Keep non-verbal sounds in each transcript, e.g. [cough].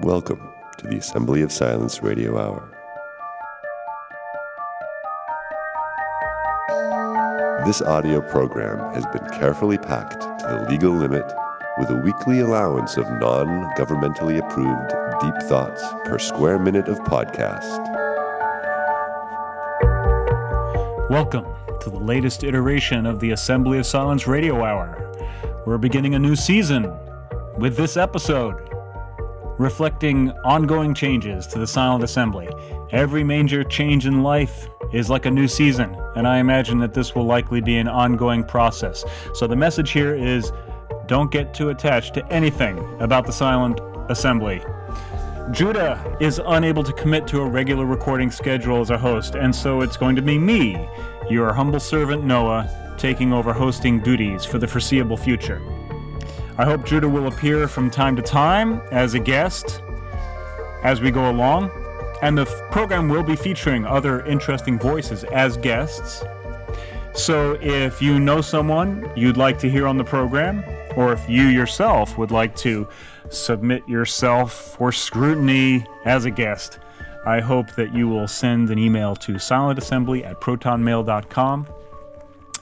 Welcome to the Assembly of Silence Radio Hour. This audio program has been carefully packed to the legal limit with a weekly allowance of non governmentally approved deep thoughts per square minute of podcast. Welcome to the latest iteration of the Assembly of Silence Radio Hour. We're beginning a new season with this episode, reflecting ongoing changes to the Silent Assembly. Every major change in life is like a new season, and I imagine that this will likely be an ongoing process. So the message here is don't get too attached to anything about the Silent Assembly. Judah is unable to commit to a regular recording schedule as a host, and so it's going to be me, your humble servant Noah, taking over hosting duties for the foreseeable future. I hope Judah will appear from time to time as a guest as we go along, and the program will be featuring other interesting voices as guests. So if you know someone you'd like to hear on the program, or if you yourself would like to submit yourself for scrutiny as a guest, I hope that you will send an email to silentassembly at protonmail.com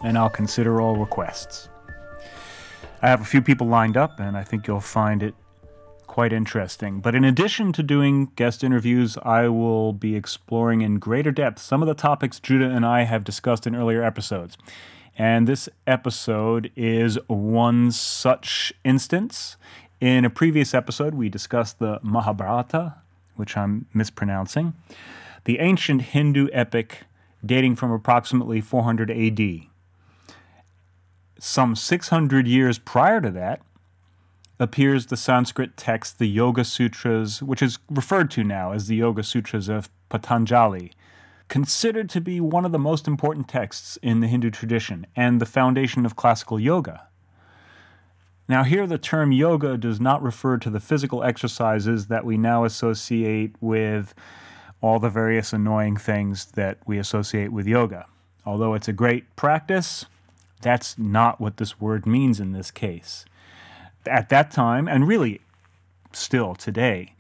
and I'll consider all requests. I have a few people lined up, and I think you'll find it quite interesting. But in addition to doing guest interviews, I will be exploring in greater depth some of the topics Judah and I have discussed in earlier episodes. And this episode is one such instance. In a previous episode, we discussed the Mahabharata, which I'm mispronouncing, the ancient Hindu epic dating from approximately 400 AD. Some 600 years prior to that appears the Sanskrit text, the Yoga Sutras, which is referred to now as the Yoga Sutras of Patanjali, considered to be one of the most important texts in the Hindu tradition and the foundation of classical yoga. Now, here the term yoga does not refer to the physical exercises that we now associate with all the various annoying things that we associate with yoga. Although it's a great practice, that's not what this word means in this case. At that time, and really still today,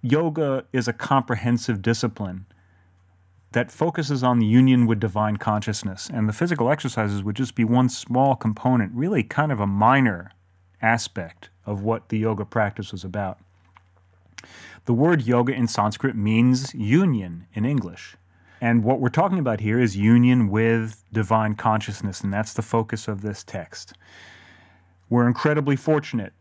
yoga is a comprehensive discipline that focuses on the union with divine consciousness. And the physical exercises would just be one small component, really kind of a minor aspect of what the yoga practice was about. The word yoga in Sanskrit means union in English. And what we're talking about here is union with divine consciousness, and that's the focus of this text. We're incredibly fortunate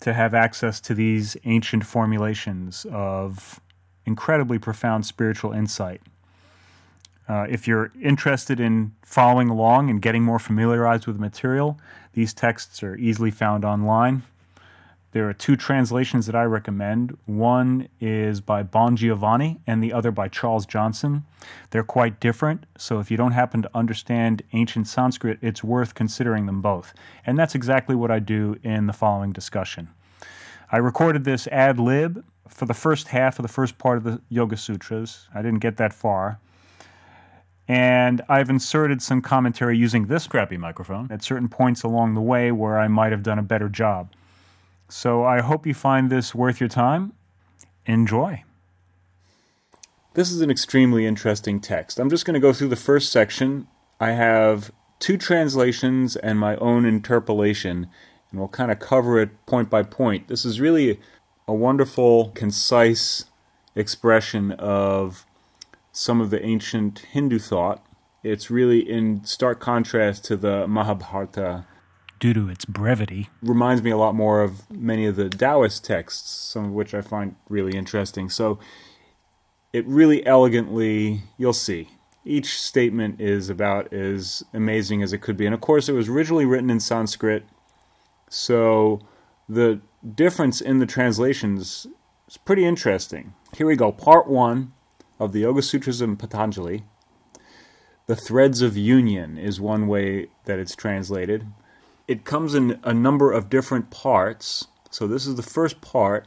to have access to these ancient formulations of incredibly profound spiritual insight. Uh, if you're interested in following along and getting more familiarized with the material, these texts are easily found online. There are two translations that I recommend. One is by Bon Giovanni and the other by Charles Johnson. They're quite different, so if you don't happen to understand ancient Sanskrit, it's worth considering them both. And that's exactly what I do in the following discussion. I recorded this ad lib for the first half of the first part of the Yoga Sutras. I didn't get that far. And I've inserted some commentary using this crappy microphone at certain points along the way where I might have done a better job. So I hope you find this worth your time. Enjoy. This is an extremely interesting text. I'm just going to go through the first section. I have two translations and my own interpolation, and we'll kind of cover it point by point. This is really a wonderful, concise expression of some of the ancient Hindu thought. It's really in stark contrast to the Mahabharata. Due to its brevity. Reminds me a lot more of many of the Taoist texts, some of which I find really interesting. So it really elegantly, you'll see. Each statement is about as amazing as it could be. And of course, it was originally written in Sanskrit. So the difference in the translations is pretty interesting. Here we go. Part one of the Yoga Sutras of Patanjali. The threads of union is one way that it's translated. It comes in a number of different parts. So this is the first part,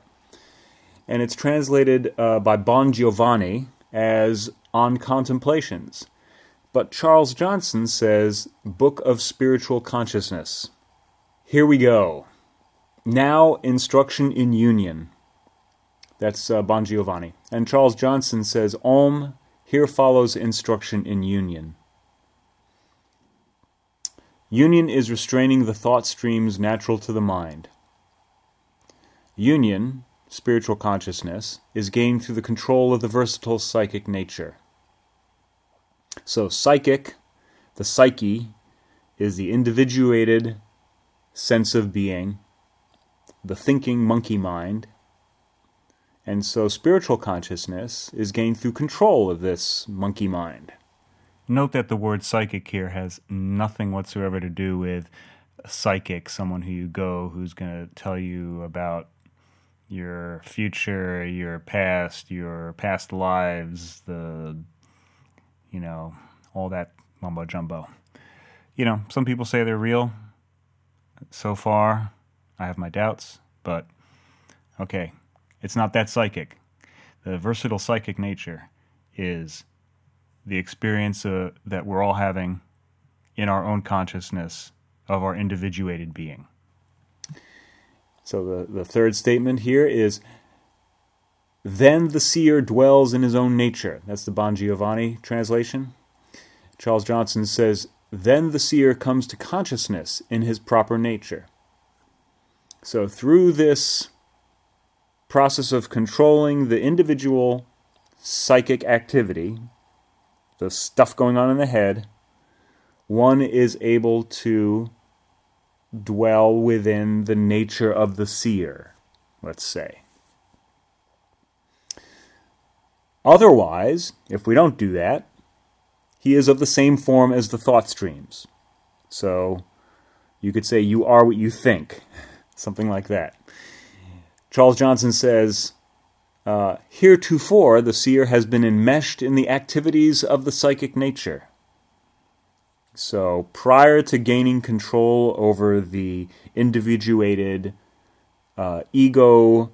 and it's translated uh, by Bon Giovanni as On Contemplations. But Charles Johnson says Book of Spiritual Consciousness. Here we go. Now, instruction in union. That's uh, Bon Giovanni. And Charles Johnson says, Om, here follows instruction in union. Union is restraining the thought streams natural to the mind. Union, spiritual consciousness, is gained through the control of the versatile psychic nature. So, psychic, the psyche, is the individuated sense of being, the thinking monkey mind. And so, spiritual consciousness is gained through control of this monkey mind. Note that the word psychic here has nothing whatsoever to do with a psychic, someone who you go who's going to tell you about your future, your past, your past lives, the, you know, all that mumbo jumbo. You know, some people say they're real. So far, I have my doubts, but okay, it's not that psychic. The versatile psychic nature is the experience uh, that we're all having in our own consciousness of our individuated being. So the, the third statement here is Then the seer dwells in his own nature. That's the Bon Giovanni translation. Charles Johnson says, Then the seer comes to consciousness in his proper nature. So through this process of controlling the individual psychic activity, the stuff going on in the head, one is able to dwell within the nature of the seer, let's say. Otherwise, if we don't do that, he is of the same form as the thought streams. So you could say, You are what you think, [laughs] something like that. Charles Johnson says, uh, Heretofore, the seer has been enmeshed in the activities of the psychic nature. So prior to gaining control over the individuated uh, ego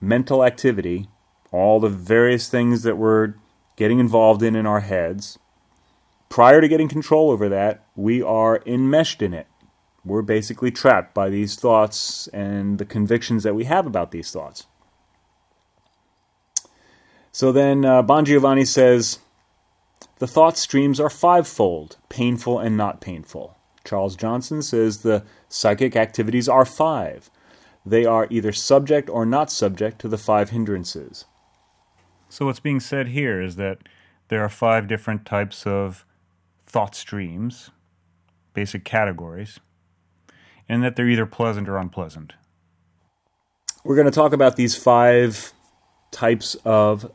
mental activity, all the various things that we're getting involved in in our heads, prior to getting control over that, we are enmeshed in it. We're basically trapped by these thoughts and the convictions that we have about these thoughts. So then uh, Bon Giovanni says, the thought streams are fivefold painful and not painful. Charles Johnson says the psychic activities are five. They are either subject or not subject to the five hindrances. So, what's being said here is that there are five different types of thought streams, basic categories, and that they're either pleasant or unpleasant. We're going to talk about these five types of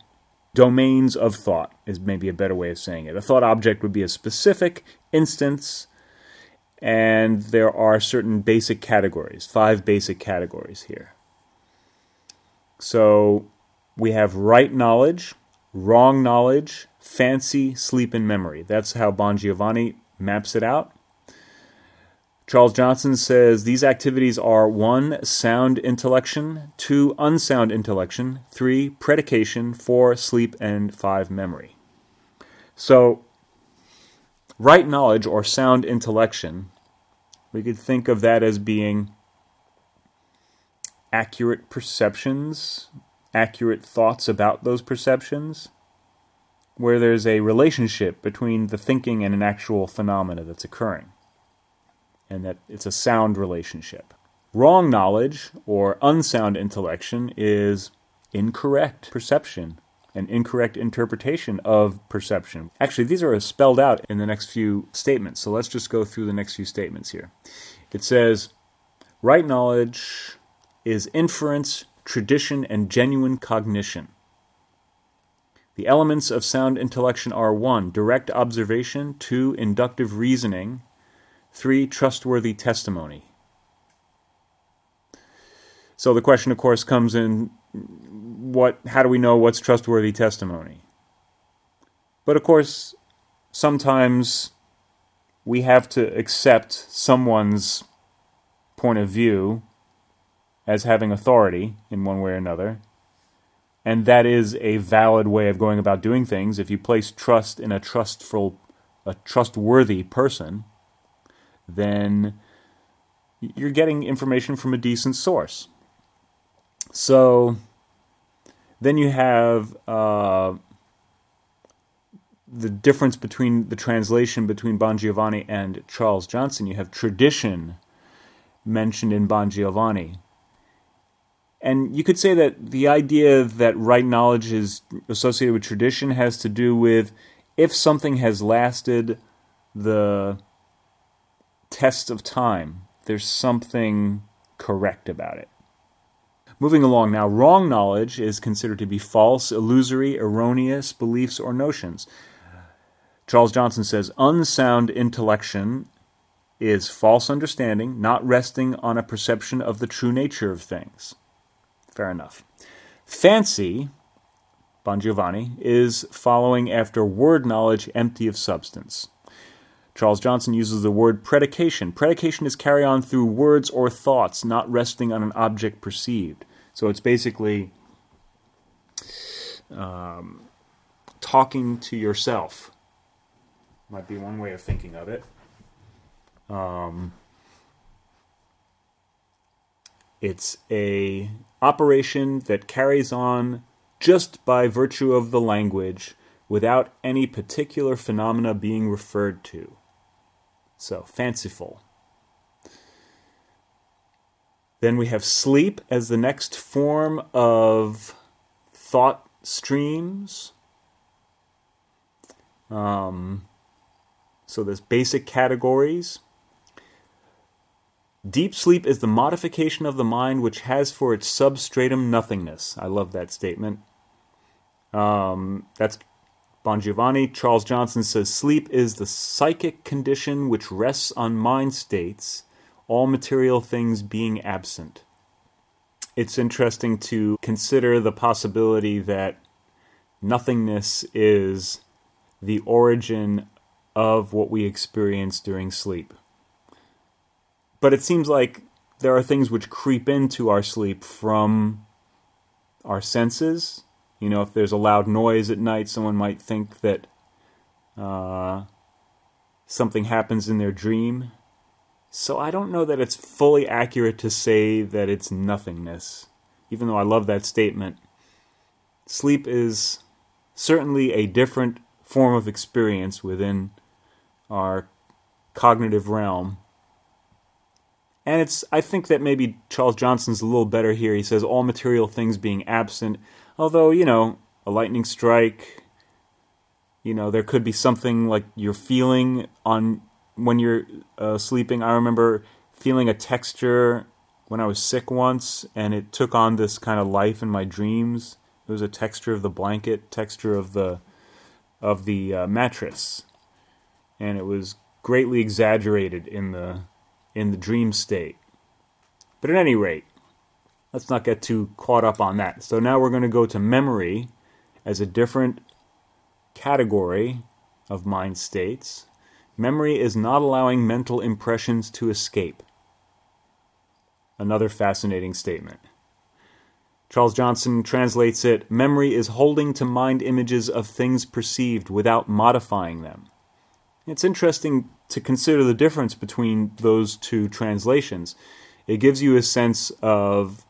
domains of thought is maybe a better way of saying it. A thought object would be a specific instance, and there are certain basic categories, five basic categories here. So we have right knowledge, wrong knowledge, fancy, sleep, and memory. That's how Bon Giovanni maps it out. Charles Johnson says these activities are 1. Sound intellection, 2. Unsound intellection, 3. Predication, 4. Sleep, and 5. Memory. So, right knowledge or sound intellection, we could think of that as being accurate perceptions, accurate thoughts about those perceptions, where there's a relationship between the thinking and an actual phenomena that's occurring and that it's a sound relationship. Wrong knowledge or unsound intellection is incorrect perception and incorrect interpretation of perception. Actually, these are spelled out in the next few statements, so let's just go through the next few statements here. It says, Right knowledge is inference, tradition, and genuine cognition. The elements of sound intellection are 1. Direct observation, 2. Inductive reasoning, Three, trustworthy testimony. So the question, of course, comes in what how do we know what's trustworthy testimony? But of course, sometimes we have to accept someone's point of view as having authority in one way or another. And that is a valid way of going about doing things. If you place trust in a trustful, a trustworthy person, then you're getting information from a decent source. So Then you have uh, the difference between the translation between Bon Giovanni and Charles Johnson. You have tradition mentioned in Bon Giovanni. And you could say that the idea that right knowledge is associated with tradition has to do with if something has lasted the test of time, there's something correct about it. Moving along now, wrong knowledge is considered to be false, illusory, erroneous beliefs or notions. Charles Johnson says unsound intellection is false understanding, not resting on a perception of the true nature of things. Fair enough. Fancy, Bon Giovanni, is following after word knowledge empty of substance. Charles Johnson uses the word predication. Predication is carry on through words or thoughts, not resting on an object perceived. So it's basically um, talking to yourself. Might be one way of thinking of it. Um, it's a operation that carries on just by virtue of the language without any particular phenomena being referred to. So, fanciful. Then we have sleep as the next form of thought streams. Um, so there's basic categories. Deep sleep is the modification of the mind which has for its substratum nothingness. I love that statement. Um, that's Bon Giovanni. Charles Johnson says sleep is the psychic condition which rests on mind states, all material things being absent. It's interesting to consider the possibility that nothingness is the origin of what we experience during sleep. But it seems like there are things which creep into our sleep from our senses you know, if there's a loud noise at night, someone might think that uh, something happens in their dream. So I don't know that it's fully accurate to say that it's nothingness, even though I love that statement. Sleep is certainly a different form of experience within our cognitive realm. And it's I think that maybe Charles Johnson's a little better here. He says all material things being absent Although, you know, a lightning strike, you know, there could be something like you're feeling on when you're uh, sleeping. I remember feeling a texture when I was sick once, and it took on this kind of life in my dreams. It was a texture of the blanket, texture of the of the uh, mattress, and it was greatly exaggerated in the in the dream state. But at any rate, let's not get too caught up on that. So now we're going to go to memory as a different category of mind states. Memory is not allowing mental impressions to escape. Another fascinating statement. Charles Johnson translates it Memory is holding to mind images of things perceived without modifying them. It's interesting to consider the difference between those two translations. It gives you a sense of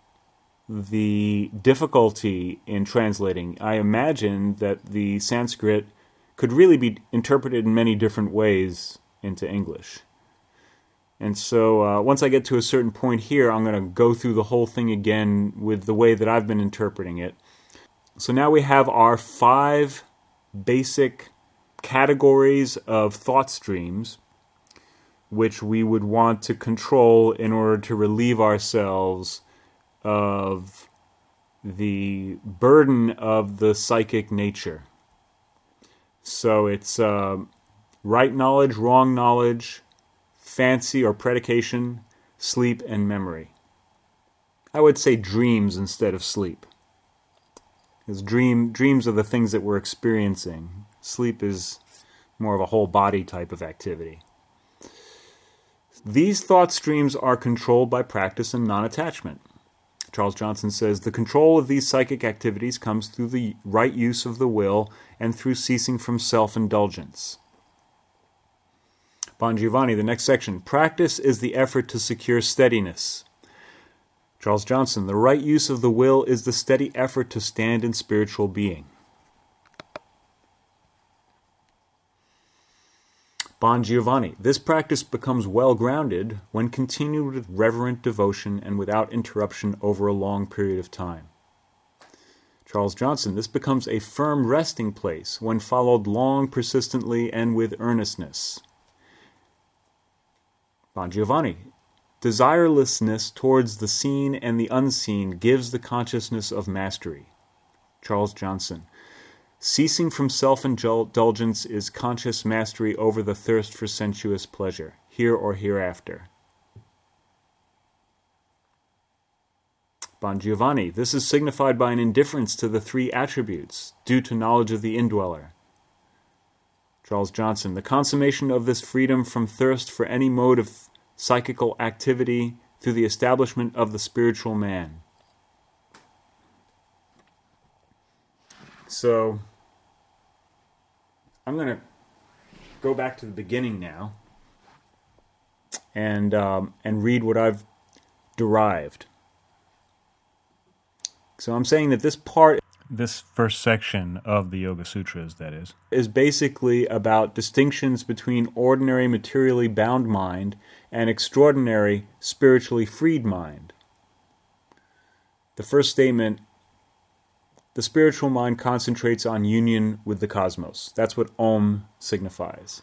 the difficulty in translating. I imagine that the Sanskrit could really be interpreted in many different ways into English. And so uh, once I get to a certain point here, I'm going to go through the whole thing again with the way that I've been interpreting it. So now we have our five basic categories of thought streams which we would want to control in order to relieve ourselves of the burden of the psychic nature. So it's uh, right knowledge, wrong knowledge, fancy or predication, sleep, and memory. I would say dreams instead of sleep. Because dream, dreams are the things that we're experiencing. Sleep is more of a whole body type of activity. These thought streams are controlled by practice and non attachment. Charles Johnson says the control of these psychic activities comes through the right use of the will and through ceasing from self indulgence. Bon Giovanni, the next section. Practice is the effort to secure steadiness. Charles Johnson, the right use of the will is the steady effort to stand in spiritual being. Bon Giovanni, this practice becomes well grounded when continued with reverent devotion and without interruption over a long period of time. Charles Johnson, this becomes a firm resting place when followed long, persistently, and with earnestness. Bon Giovanni, Desirelessness towards the seen and the unseen gives the consciousness of mastery. Charles Johnson. Ceasing from self indulgence is conscious mastery over the thirst for sensuous pleasure, here or hereafter. Bon Giovanni. This is signified by an indifference to the three attributes, due to knowledge of the indweller. Charles Johnson. The consummation of this freedom from thirst for any mode of psychical activity through the establishment of the spiritual man. So, I'm going to go back to the beginning now and um, and read what I've derived. So I'm saying that this part this first section of the Yoga Sutras, that is, is basically about distinctions between ordinary materially bound mind and extraordinary spiritually freed mind. The first statement the spiritual mind concentrates on union with the cosmos. That's what Om signifies.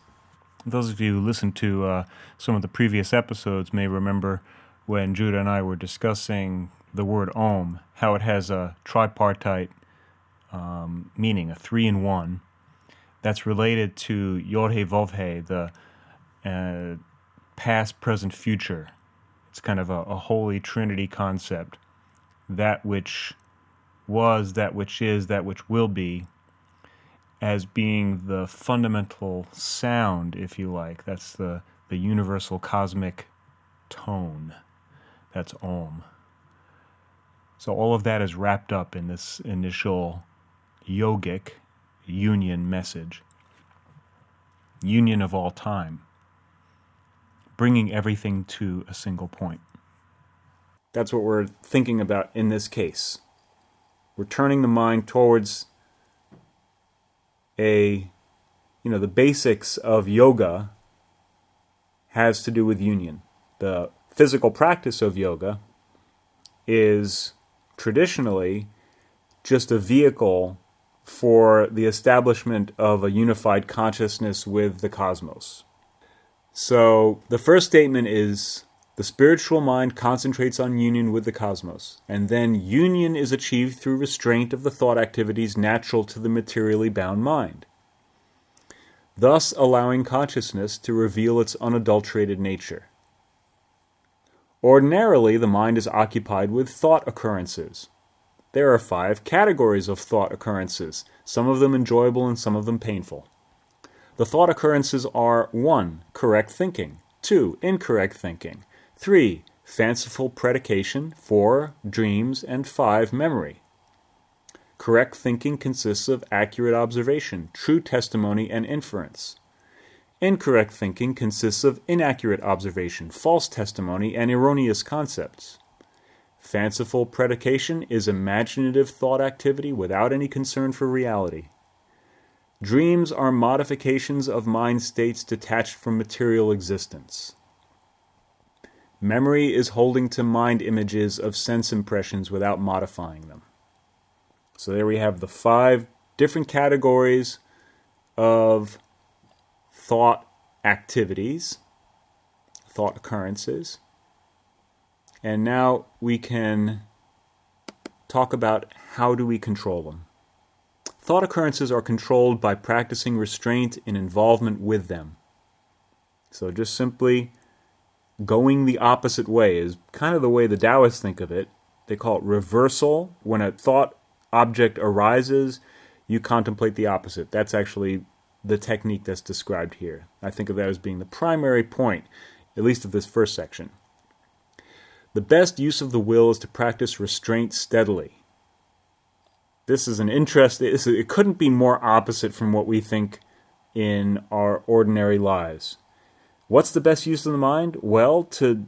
Those of you who listened to uh, some of the previous episodes may remember when Judah and I were discussing the word Om, how it has a tripartite um, meaning, a three in one, that's related to Yod He Vov He, the uh, past, present, future. It's kind of a, a holy trinity concept. That which was, that which is, that which will be, as being the fundamental sound, if you like. That's the, the universal cosmic tone. That's Om. So all of that is wrapped up in this initial yogic union message. Union of all time. Bringing everything to a single point. That's what we're thinking about in this case. We're turning the mind towards a, you know, the basics of yoga has to do with union. The physical practice of yoga is traditionally just a vehicle for the establishment of a unified consciousness with the cosmos. So the first statement is the spiritual mind concentrates on union with the cosmos, and then union is achieved through restraint of the thought activities natural to the materially bound mind, thus allowing consciousness to reveal its unadulterated nature. Ordinarily, the mind is occupied with thought occurrences there are five categories of thought occurrences, some of them enjoyable and some of them painful. The thought occurrences are 1. Correct thinking, 2. Incorrect thinking, 3. Fanciful predication, 4. Dreams, and 5. Memory. Correct thinking consists of accurate observation, true testimony, and inference. Incorrect thinking consists of inaccurate observation, false testimony, and erroneous concepts. Fanciful predication is imaginative thought activity without any concern for reality. Dreams are modifications of mind states detached from material existence. Memory is holding to mind images of sense impressions without modifying them. So there we have the five different categories of thought activities, thought occurrences. And now we can talk about how do we control them. Thought occurrences are controlled by practicing restraint in involvement with them. So just simply going the opposite way is kind of the way the Taoists think of it. They call it reversal. When a thought object arises, you contemplate the opposite. That's actually the technique that's described here. I think of that as being the primary point, at least of this first section. The best use of the will is to practice restraint steadily. This is an interest, it couldn't be more opposite from what we think in our ordinary lives. What's the best use of the mind? Well, to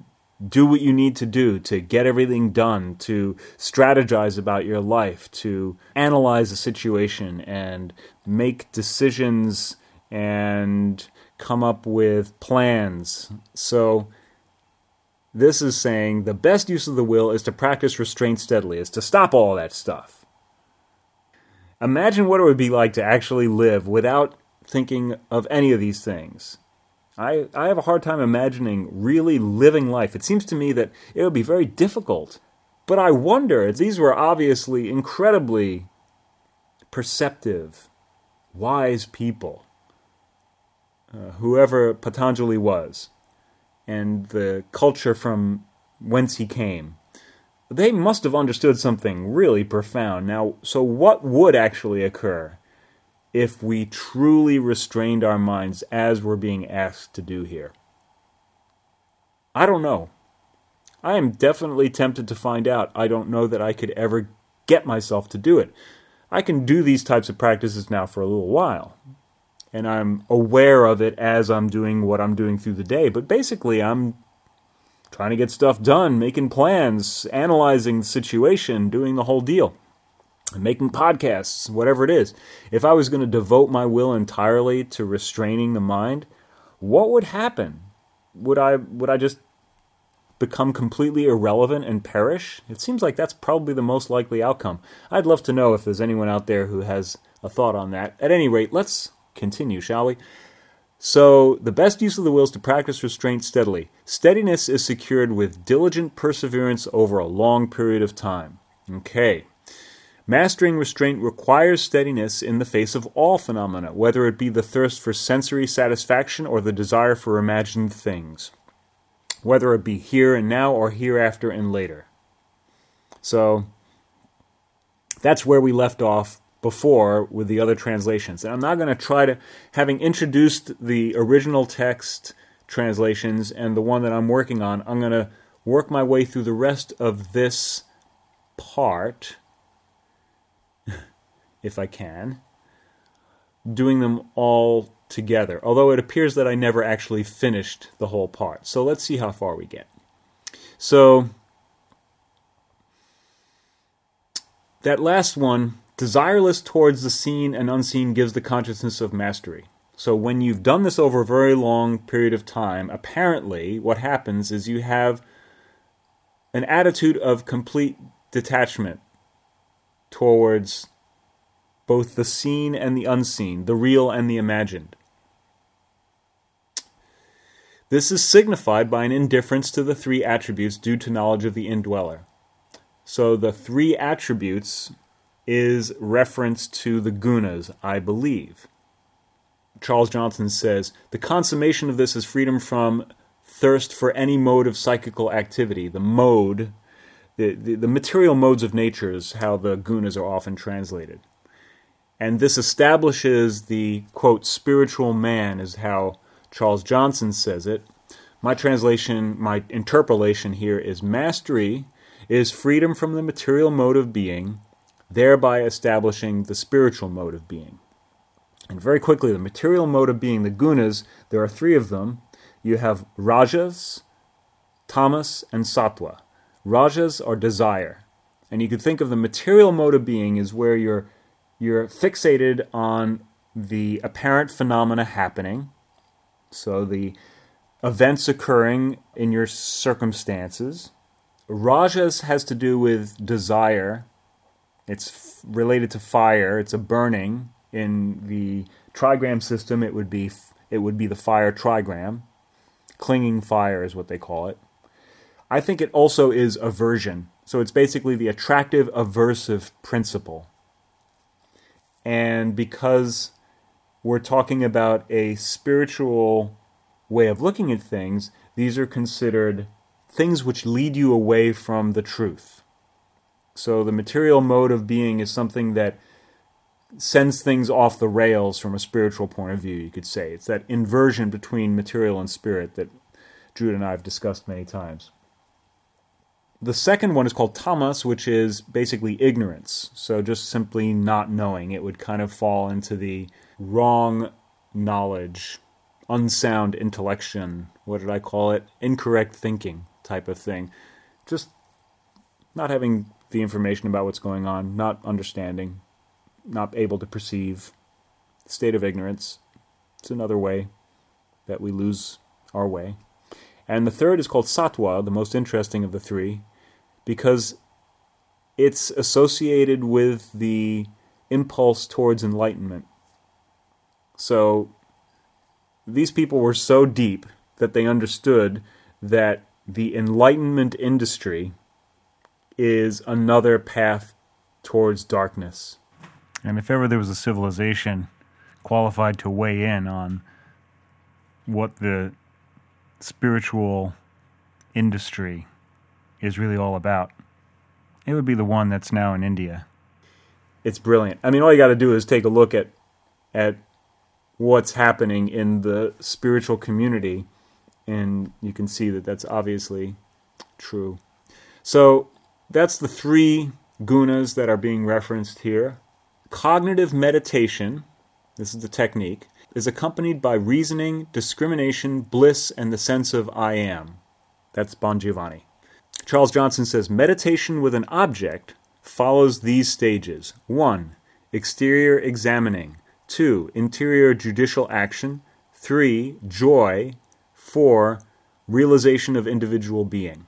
do what you need to do to get everything done, to strategize about your life, to analyze a situation and make decisions and come up with plans. So, this is saying the best use of the will is to practice restraint steadily, is to stop all that stuff. Imagine what it would be like to actually live without thinking of any of these things. I, I have a hard time imagining really living life. It seems to me that it would be very difficult. But I wonder, these were obviously incredibly perceptive, wise people, uh, whoever Patanjali was, and the culture from whence he came. They must have understood something really profound. Now, so what would actually occur if we truly restrained our minds as we're being asked to do here? I don't know. I am definitely tempted to find out. I don't know that I could ever get myself to do it. I can do these types of practices now for a little while, and I'm aware of it as I'm doing what I'm doing through the day, but basically, I'm trying to get stuff done, making plans, analyzing the situation, doing the whole deal making podcasts, whatever it is, if I was going to devote my will entirely to restraining the mind, what would happen? Would I would I just become completely irrelevant and perish? It seems like that's probably the most likely outcome. I'd love to know if there's anyone out there who has a thought on that. At any rate, let's continue, shall we? So, the best use of the will is to practice restraint steadily. Steadiness is secured with diligent perseverance over a long period of time. Okay. Mastering restraint requires steadiness in the face of all phenomena, whether it be the thirst for sensory satisfaction or the desire for imagined things, whether it be here and now or hereafter and later. So, that's where we left off before with the other translations. And I'm not going to try to, having introduced the original text translations and the one that I'm working on, I'm going to work my way through the rest of this part if I can, doing them all together, although it appears that I never actually finished the whole part. So let's see how far we get. So, that last one, desireless towards the seen and unseen, gives the consciousness of mastery. So, when you've done this over a very long period of time, apparently what happens is you have an attitude of complete detachment towards both the seen and the unseen, the real and the imagined. This is signified by an indifference to the three attributes due to knowledge of the indweller. So the three attributes is reference to the gunas, I believe. Charles Johnson says the consummation of this is freedom from thirst for any mode of psychical activity. The mode, the, the, the material modes of nature is how the gunas are often translated. And this establishes the, quote, spiritual man, is how Charles Johnson says it. My translation, my interpolation here is mastery is freedom from the material mode of being, thereby establishing the spiritual mode of being. And very quickly, the material mode of being, the gunas, there are three of them. You have rajas, tamas, and sattva. Rajas are desire. And you could think of the material mode of being as where you're you're fixated on the apparent phenomena happening, so the events occurring in your circumstances. Rajas has to do with desire. It's related to fire. It's a burning. In the trigram system, it would be it would be the fire trigram. Clinging fire is what they call it. I think it also is aversion. So it's basically the attractive aversive principle. And because we're talking about a spiritual way of looking at things, these are considered things which lead you away from the truth. So the material mode of being is something that sends things off the rails from a spiritual point of view, you could say. It's that inversion between material and spirit that Jude and I have discussed many times. The second one is called tamas, which is basically ignorance. So just simply not knowing. It would kind of fall into the wrong knowledge, unsound intellection. What did I call it? Incorrect thinking. type of thing. Just not having the information about what's going on, not understanding, not able to perceive, state of ignorance. It's another way that we lose our way. And the third is called sattva, the most interesting of the three, because it's associated with the impulse towards enlightenment. So these people were so deep that they understood that the enlightenment industry is another path towards darkness. And if ever there was a civilization qualified to weigh in on what the spiritual industry is really all about, it would be the one that's now in India. It's brilliant. I mean, all you got to do is take a look at at what's happening in the spiritual community, and you can see that that's obviously true. So that's the three gunas that are being referenced here. Cognitive meditation, this is the technique, is accompanied by reasoning, discrimination, bliss, and the sense of I am. That's Bon Giovanni. Charles Johnson says meditation with an object follows these stages 1. Exterior examining, 2. Interior judicial action, 3. Joy, 4. Realization of individual being.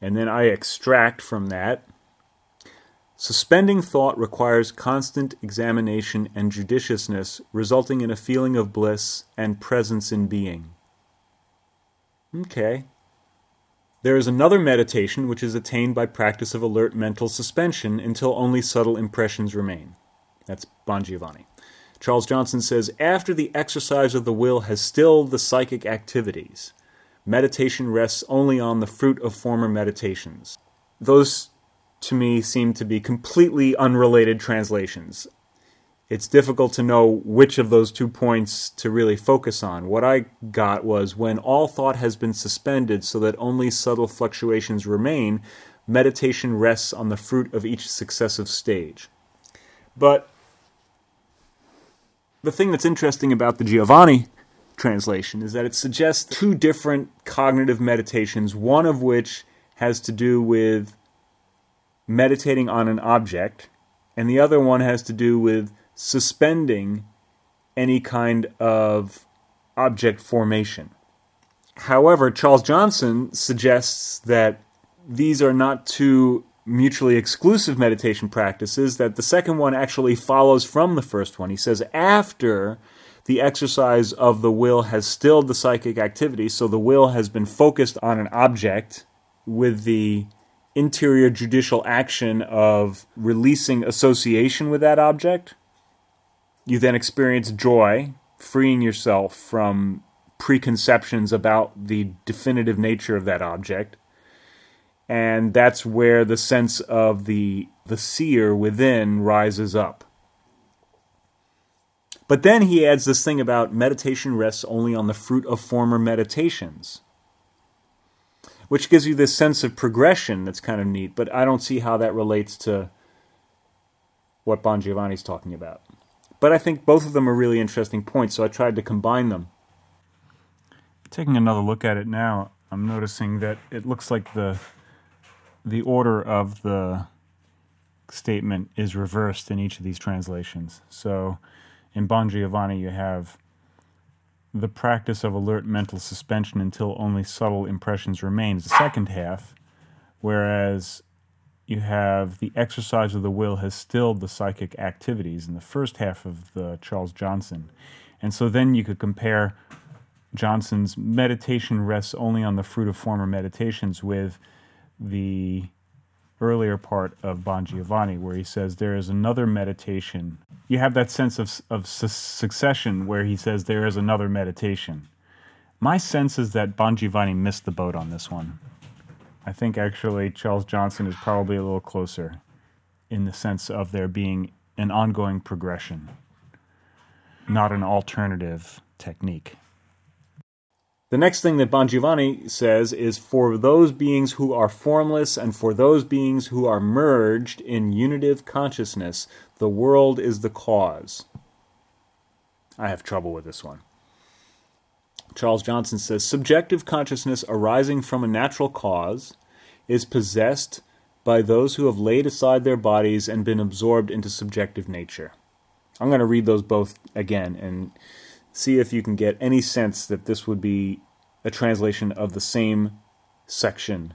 And then I extract from that Suspending thought requires constant examination and judiciousness, resulting in a feeling of bliss and presence in being. Okay. There is another meditation which is attained by practice of alert mental suspension until only subtle impressions remain. That's Bon Giovanni. Charles Johnson says after the exercise of the will has stilled the psychic activities, meditation rests only on the fruit of former meditations. Those to me seem to be completely unrelated translations. It's difficult to know which of those two points to really focus on. What I got was when all thought has been suspended so that only subtle fluctuations remain, meditation rests on the fruit of each successive stage. But the thing that's interesting about the Giovanni translation is that it suggests two different cognitive meditations, one of which has to do with meditating on an object, and the other one has to do with suspending any kind of object formation. However, Charles Johnson suggests that these are not two mutually exclusive meditation practices, that the second one actually follows from the first one. He says, after the exercise of the will has stilled the psychic activity, so the will has been focused on an object with the interior judicial action of releasing association with that object. You then experience joy, freeing yourself from preconceptions about the definitive nature of that object. And that's where the sense of the, the seer within rises up. But then he adds this thing about meditation rests only on the fruit of former meditations which gives you this sense of progression that's kind of neat. But I don't see how that relates to what Bon Giovanni's talking about. But I think both of them are really interesting points, so I tried to combine them. Taking another look at it now, I'm noticing that it looks like the the order of the statement is reversed in each of these translations. So in Bon Giovanni, you have the practice of alert mental suspension until only subtle impressions remain is the second half, whereas you have the exercise of the will has stilled the psychic activities in the first half of the Charles Johnson. And so then you could compare Johnson's meditation rests only on the fruit of former meditations with the earlier part of Bon Giovanni, where he says there is another meditation. You have that sense of, of su- succession where he says there is another meditation. My sense is that Bon Giovanni missed the boat on this one. I think actually Charles Johnson is probably a little closer in the sense of there being an ongoing progression, not an alternative technique. The next thing that Bon Giovanni says is for those beings who are formless and for those beings who are merged in unitive consciousness, the world is the cause. I have trouble with this one. Charles Johnson says subjective consciousness arising from a natural cause is possessed by those who have laid aside their bodies and been absorbed into subjective nature. I'm going to read those both again and see if you can get any sense that this would be a translation of the same section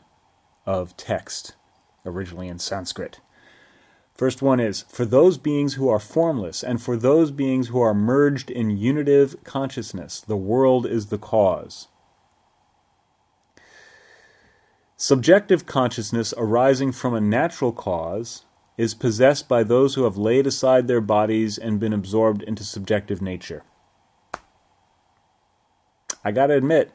of text originally in Sanskrit. First one is For those beings who are formless, and for those beings who are merged in unitive consciousness, the world is the cause. Subjective consciousness arising from a natural cause is possessed by those who have laid aside their bodies and been absorbed into subjective nature. I gotta admit,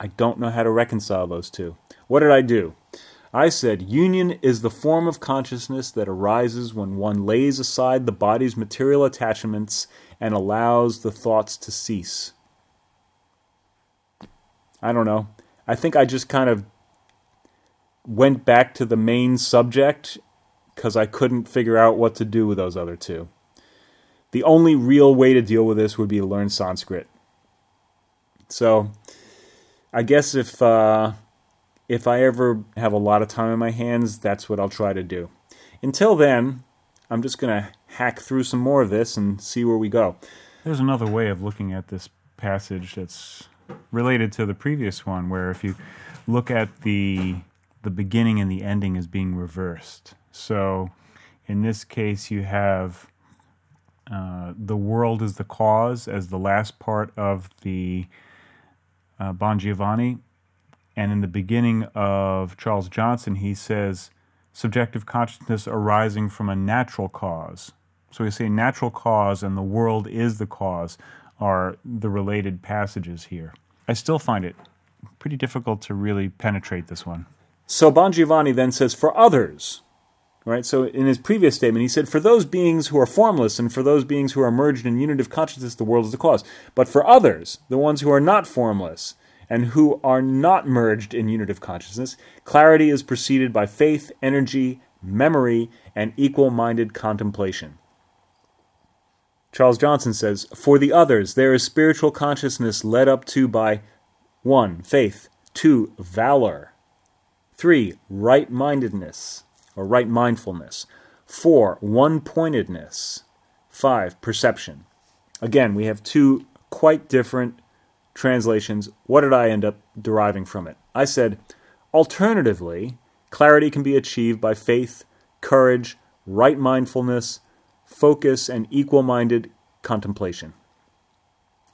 I don't know how to reconcile those two. What did I do? I said, union is the form of consciousness that arises when one lays aside the body's material attachments and allows the thoughts to cease. I don't know. I think I just kind of went back to the main subject because I couldn't figure out what to do with those other two. The only real way to deal with this would be to learn Sanskrit. So, I guess if uh, if I ever have a lot of time in my hands, that's what I'll try to do. Until then, I'm just going to hack through some more of this and see where we go. There's another way of looking at this passage that's related to the previous one, where if you look at the the beginning and the ending as being reversed. So, in this case, you have uh, the world is the cause as the last part of the uh, Bon Giovanni, and in the beginning of Charles Johnson, he says subjective consciousness arising from a natural cause. So we say natural cause and the world is the cause are the related passages here. I still find it pretty difficult to really penetrate this one. So Bon Giovanni then says, for others, right? So in his previous statement, he said, for those beings who are formless and for those beings who are merged in unitive consciousness, the world is the cause. But for others, the ones who are not formless, and who are not merged in unitive consciousness, clarity is preceded by faith, energy, memory, and equal minded contemplation. Charles Johnson says, For the others, there is spiritual consciousness led up to by 1. Faith, 2. Valor, 3. Right mindedness or right mindfulness, 4. One pointedness, 5. Perception. Again, we have two quite different translations, what did I end up deriving from it? I said, alternatively, clarity can be achieved by faith, courage, right mindfulness, focus, and equal minded contemplation.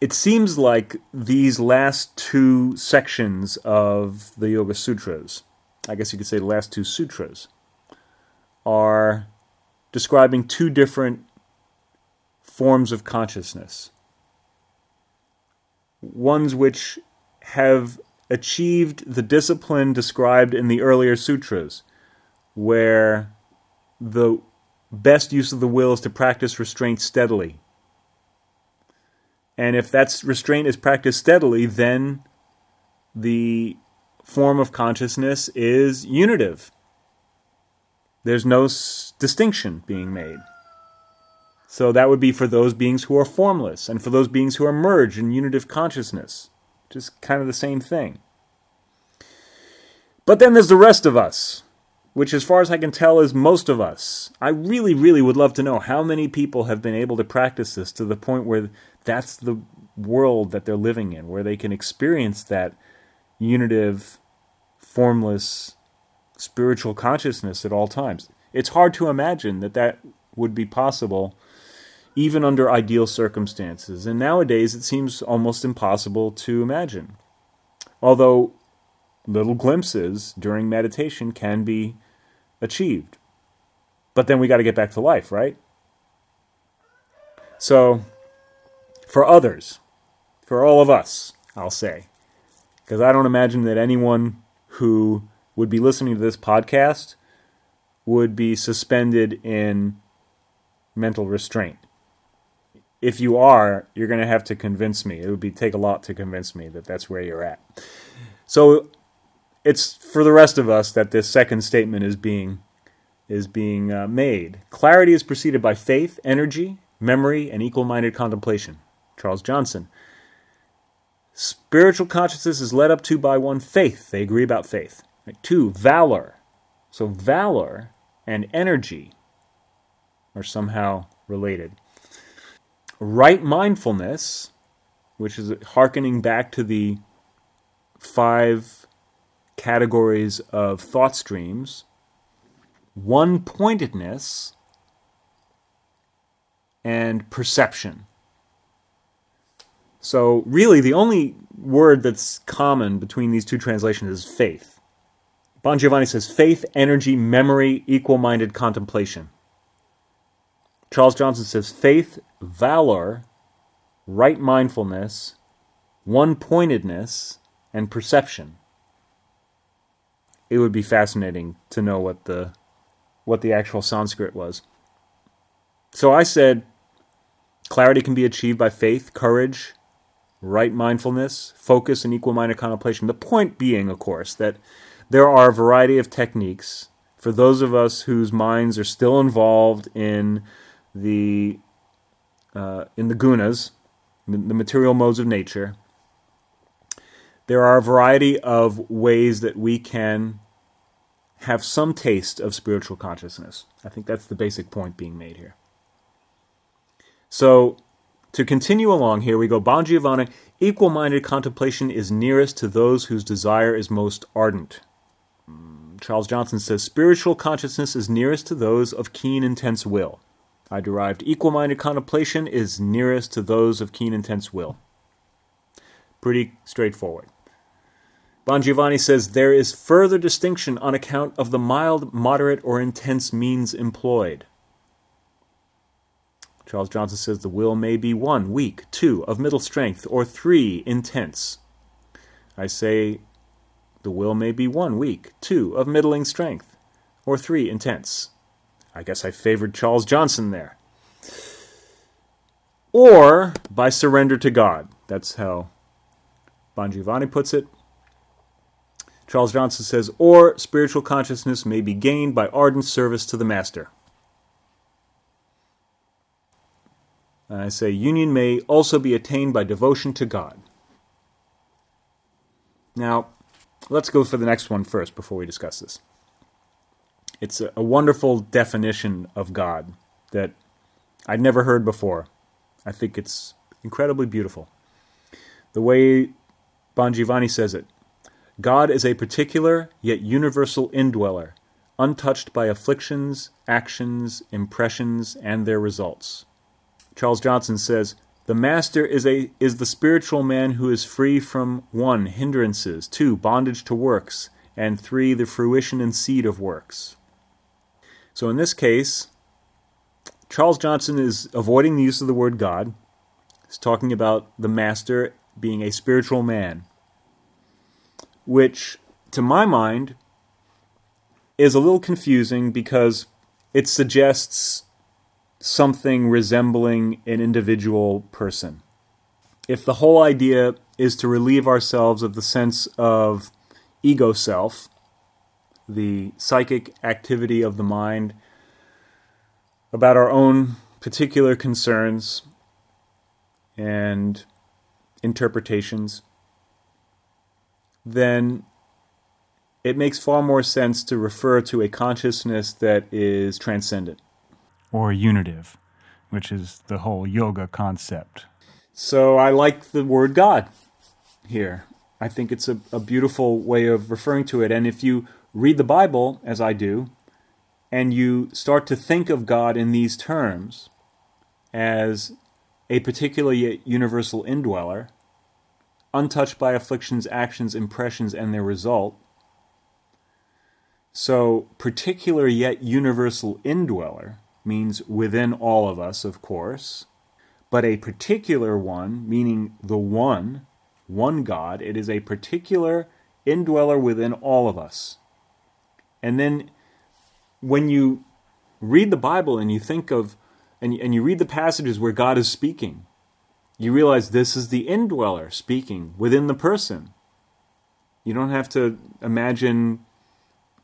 It seems like these last two sections of the Yoga Sutras, I guess you could say the last two sutras, are describing two different forms of consciousness ones which have achieved the discipline described in the earlier sutras, where the best use of the will is to practice restraint steadily. And if that restraint is practiced steadily, then the form of consciousness is unitive. There's no s- distinction being made. So that would be for those beings who are formless and for those beings who are merged in unitive consciousness. Just kind of the same thing. But then there's the rest of us, which, as far as I can tell, is most of us. I really, really would love to know how many people have been able to practice this to the point where that's the world that they're living in, where they can experience that unitive, formless, spiritual consciousness at all times. It's hard to imagine that that would be possible even under ideal circumstances, and nowadays it seems almost impossible to imagine. Although little glimpses during meditation can be achieved. But then we got to get back to life, right? So, for others, for all of us, I'll say, because I don't imagine that anyone who would be listening to this podcast would be suspended in mental restraint if you are, you're going to have to convince me. It would be take a lot to convince me that that's where you're at. So it's for the rest of us that this second statement is being is being uh, made. Clarity is preceded by faith, energy, memory, and equal-minded contemplation. Charles Johnson. Spiritual consciousness is led up to by one faith. They agree about faith. Right? Two, valor. So valor and energy are somehow related. Right mindfulness, which is hearkening back to the five categories of thought streams, one pointedness, and perception. So, really, the only word that's common between these two translations is faith. Bon Giovanni says faith, energy, memory, equal minded contemplation. Charles Johnson says faith, valor, right mindfulness, one pointedness, and perception. It would be fascinating to know what the what the actual Sanskrit was. So I said clarity can be achieved by faith, courage, right mindfulness, focus, and equal minded contemplation. The point being, of course, that there are a variety of techniques for those of us whose minds are still involved in the uh, in the gunas, the material modes of nature. There are a variety of ways that we can have some taste of spiritual consciousness. I think that's the basic point being made here. So, to continue along here, we go Bon Giovanni, equal minded contemplation is nearest to those whose desire is most ardent. Mm, Charles Johnson says spiritual consciousness is nearest to those of keen, intense will. I derived equal minded contemplation is nearest to those of keen, intense will. Pretty straightforward. Bon Giovanni says there is further distinction on account of the mild, moderate, or intense means employed. Charles Johnson says the will may be one, weak, two, of middle strength, or three, intense. I say the will may be one, weak, two, of middling strength, or three, intense. I guess I favored Charles Johnson there. Or by surrender to God. That's how Bon Giovanni puts it. Charles Johnson says, or spiritual consciousness may be gained by ardent service to the Master. And I say, union may also be attained by devotion to God. Now, let's go for the next one first before we discuss this. It's a, wonderful definition of God that I'd never heard before. I think it's incredibly beautiful. The way Bon Giovanni says it God is a particular yet universal indweller, untouched by afflictions, actions, impressions, and their results. Charles Johnson says, the master is a is the spiritual man who is free from one hindrances, two bondage to works, and three the fruition and seed of works. So in this case, Charles Johnson is avoiding the use of the word God. He's talking about the master being a spiritual man which, to my mind, is a little confusing because it suggests something resembling an individual person. If the whole idea is to relieve ourselves of the sense of ego self, the psychic activity of the mind, about our own particular concerns and interpretations, then it makes far more sense to refer to a consciousness that is transcendent. Or unitive, which is the whole yoga concept. So I like the word God here. I think it's a, a beautiful way of referring to it. And if you read the Bible, as I do, and you start to think of God in these terms as a particular yet universal indweller, untouched by afflictions, actions, impressions, and their result. So, particular yet universal indweller means within all of us, of course, but a particular one, meaning the one, one God, it is a particular indweller within all of us. And then when you read the Bible and you think of, and, and you read the passages where God is speaking, you realize this is the indweller speaking within the person. You don't have to imagine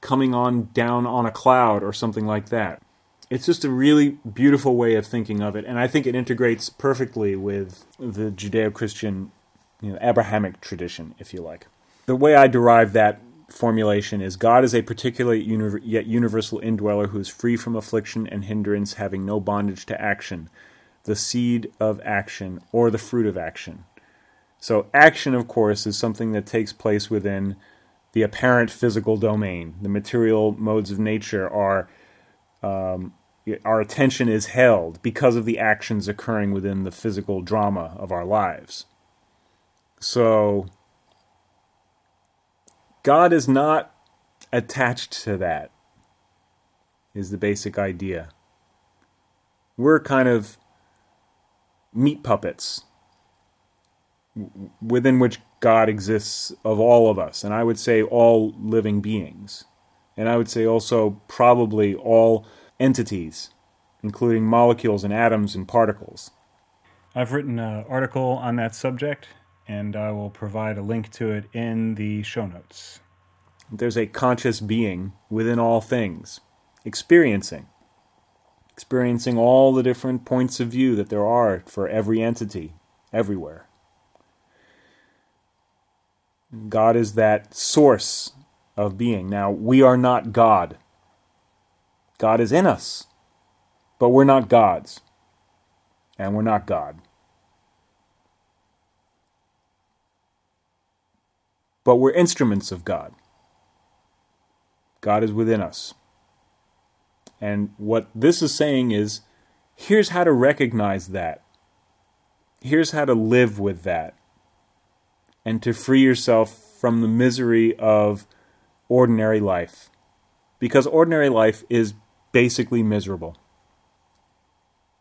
coming on down on a cloud or something like that. It's just a really beautiful way of thinking of it, and I think it integrates perfectly with the Judeo Christian you know, Abrahamic tradition, if you like. The way I derive that formulation is God is a particular yet universal indweller who is free from affliction and hindrance, having no bondage to action, the seed of action, or the fruit of action. So, action, of course, is something that takes place within the apparent physical domain. The material modes of nature are. Um, our attention is held because of the actions occurring within the physical drama of our lives. So, God is not attached to that, is the basic idea. We're kind of meat puppets within which God exists of all of us, and I would say all living beings. And I would say also probably all entities, including molecules and atoms and particles. I've written an article on that subject and I will provide a link to it in the show notes. There's a conscious being within all things, experiencing, experiencing all the different points of view that there are for every entity, everywhere. God is that source of being. Now, we are not God. God is in us, but we're not gods, and we're not God. But we're instruments of God. God is within us. And what this is saying is here's how to recognize that. Here's how to live with that. And to free yourself from the misery of ordinary life. Because ordinary life is basically miserable.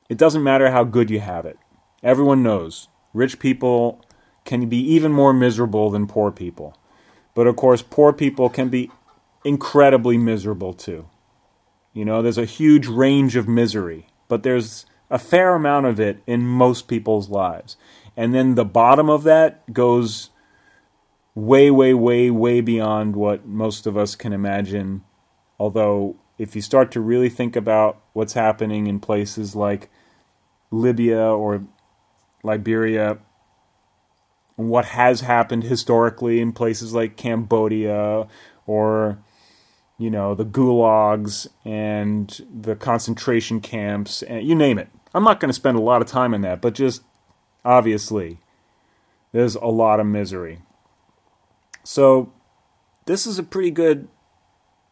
It doesn't matter how good you have it. Everyone knows rich people can be even more miserable than poor people. But of course, poor people can be incredibly miserable too. You know, there's a huge range of misery, but there's a fair amount of it in most people's lives. And then the bottom of that goes way, way, way, way beyond what most of us can imagine. Although, if you start to really think about what's happening in places like Libya or Liberia, what has happened historically in places like Cambodia or you know the gulags and the concentration camps and you name it. I'm not going to spend a lot of time on that, but just obviously there's a lot of misery. So this is a pretty good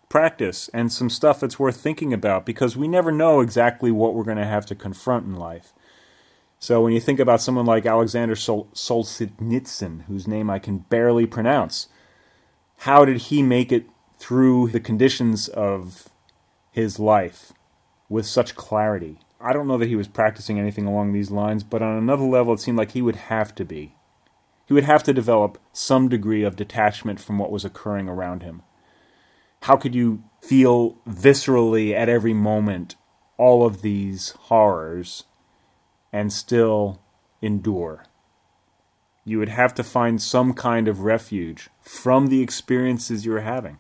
practice and some stuff that's worth thinking about because we never know exactly what we're going to have to confront in life. So when you think about someone like Alexander Sol- Solzhenitsyn, whose name I can barely pronounce, how did he make it through the conditions of his life with such clarity? I don't know that he was practicing anything along these lines, but on another level, it seemed like he would have to be. He would have to develop some degree of detachment from what was occurring around him. How could you feel viscerally at every moment all of these horrors and still endure. You would have to find some kind of refuge from the experiences you're having.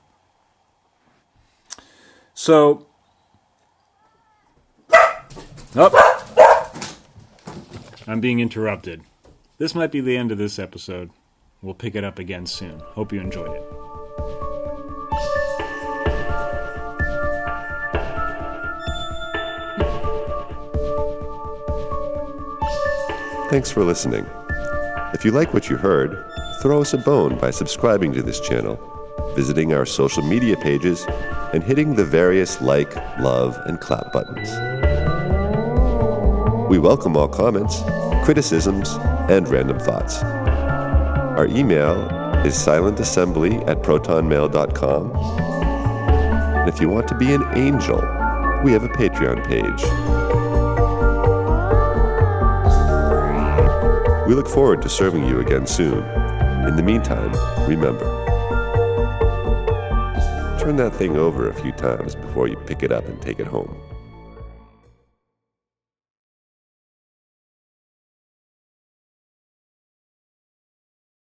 So, oh, I'm being interrupted. This might be the end of this episode. We'll pick it up again soon. Hope you enjoyed it. Thanks for listening. If you like what you heard, throw us a bone by subscribing to this channel, visiting our social media pages, and hitting the various like, love, and clap buttons. We welcome all comments, criticisms, and random thoughts. Our email is silentassembly at protonmail.com. And if you want to be an angel, we have a Patreon page. We look forward to serving you again soon. In the meantime, remember turn that thing over a few times before you pick it up and take it home.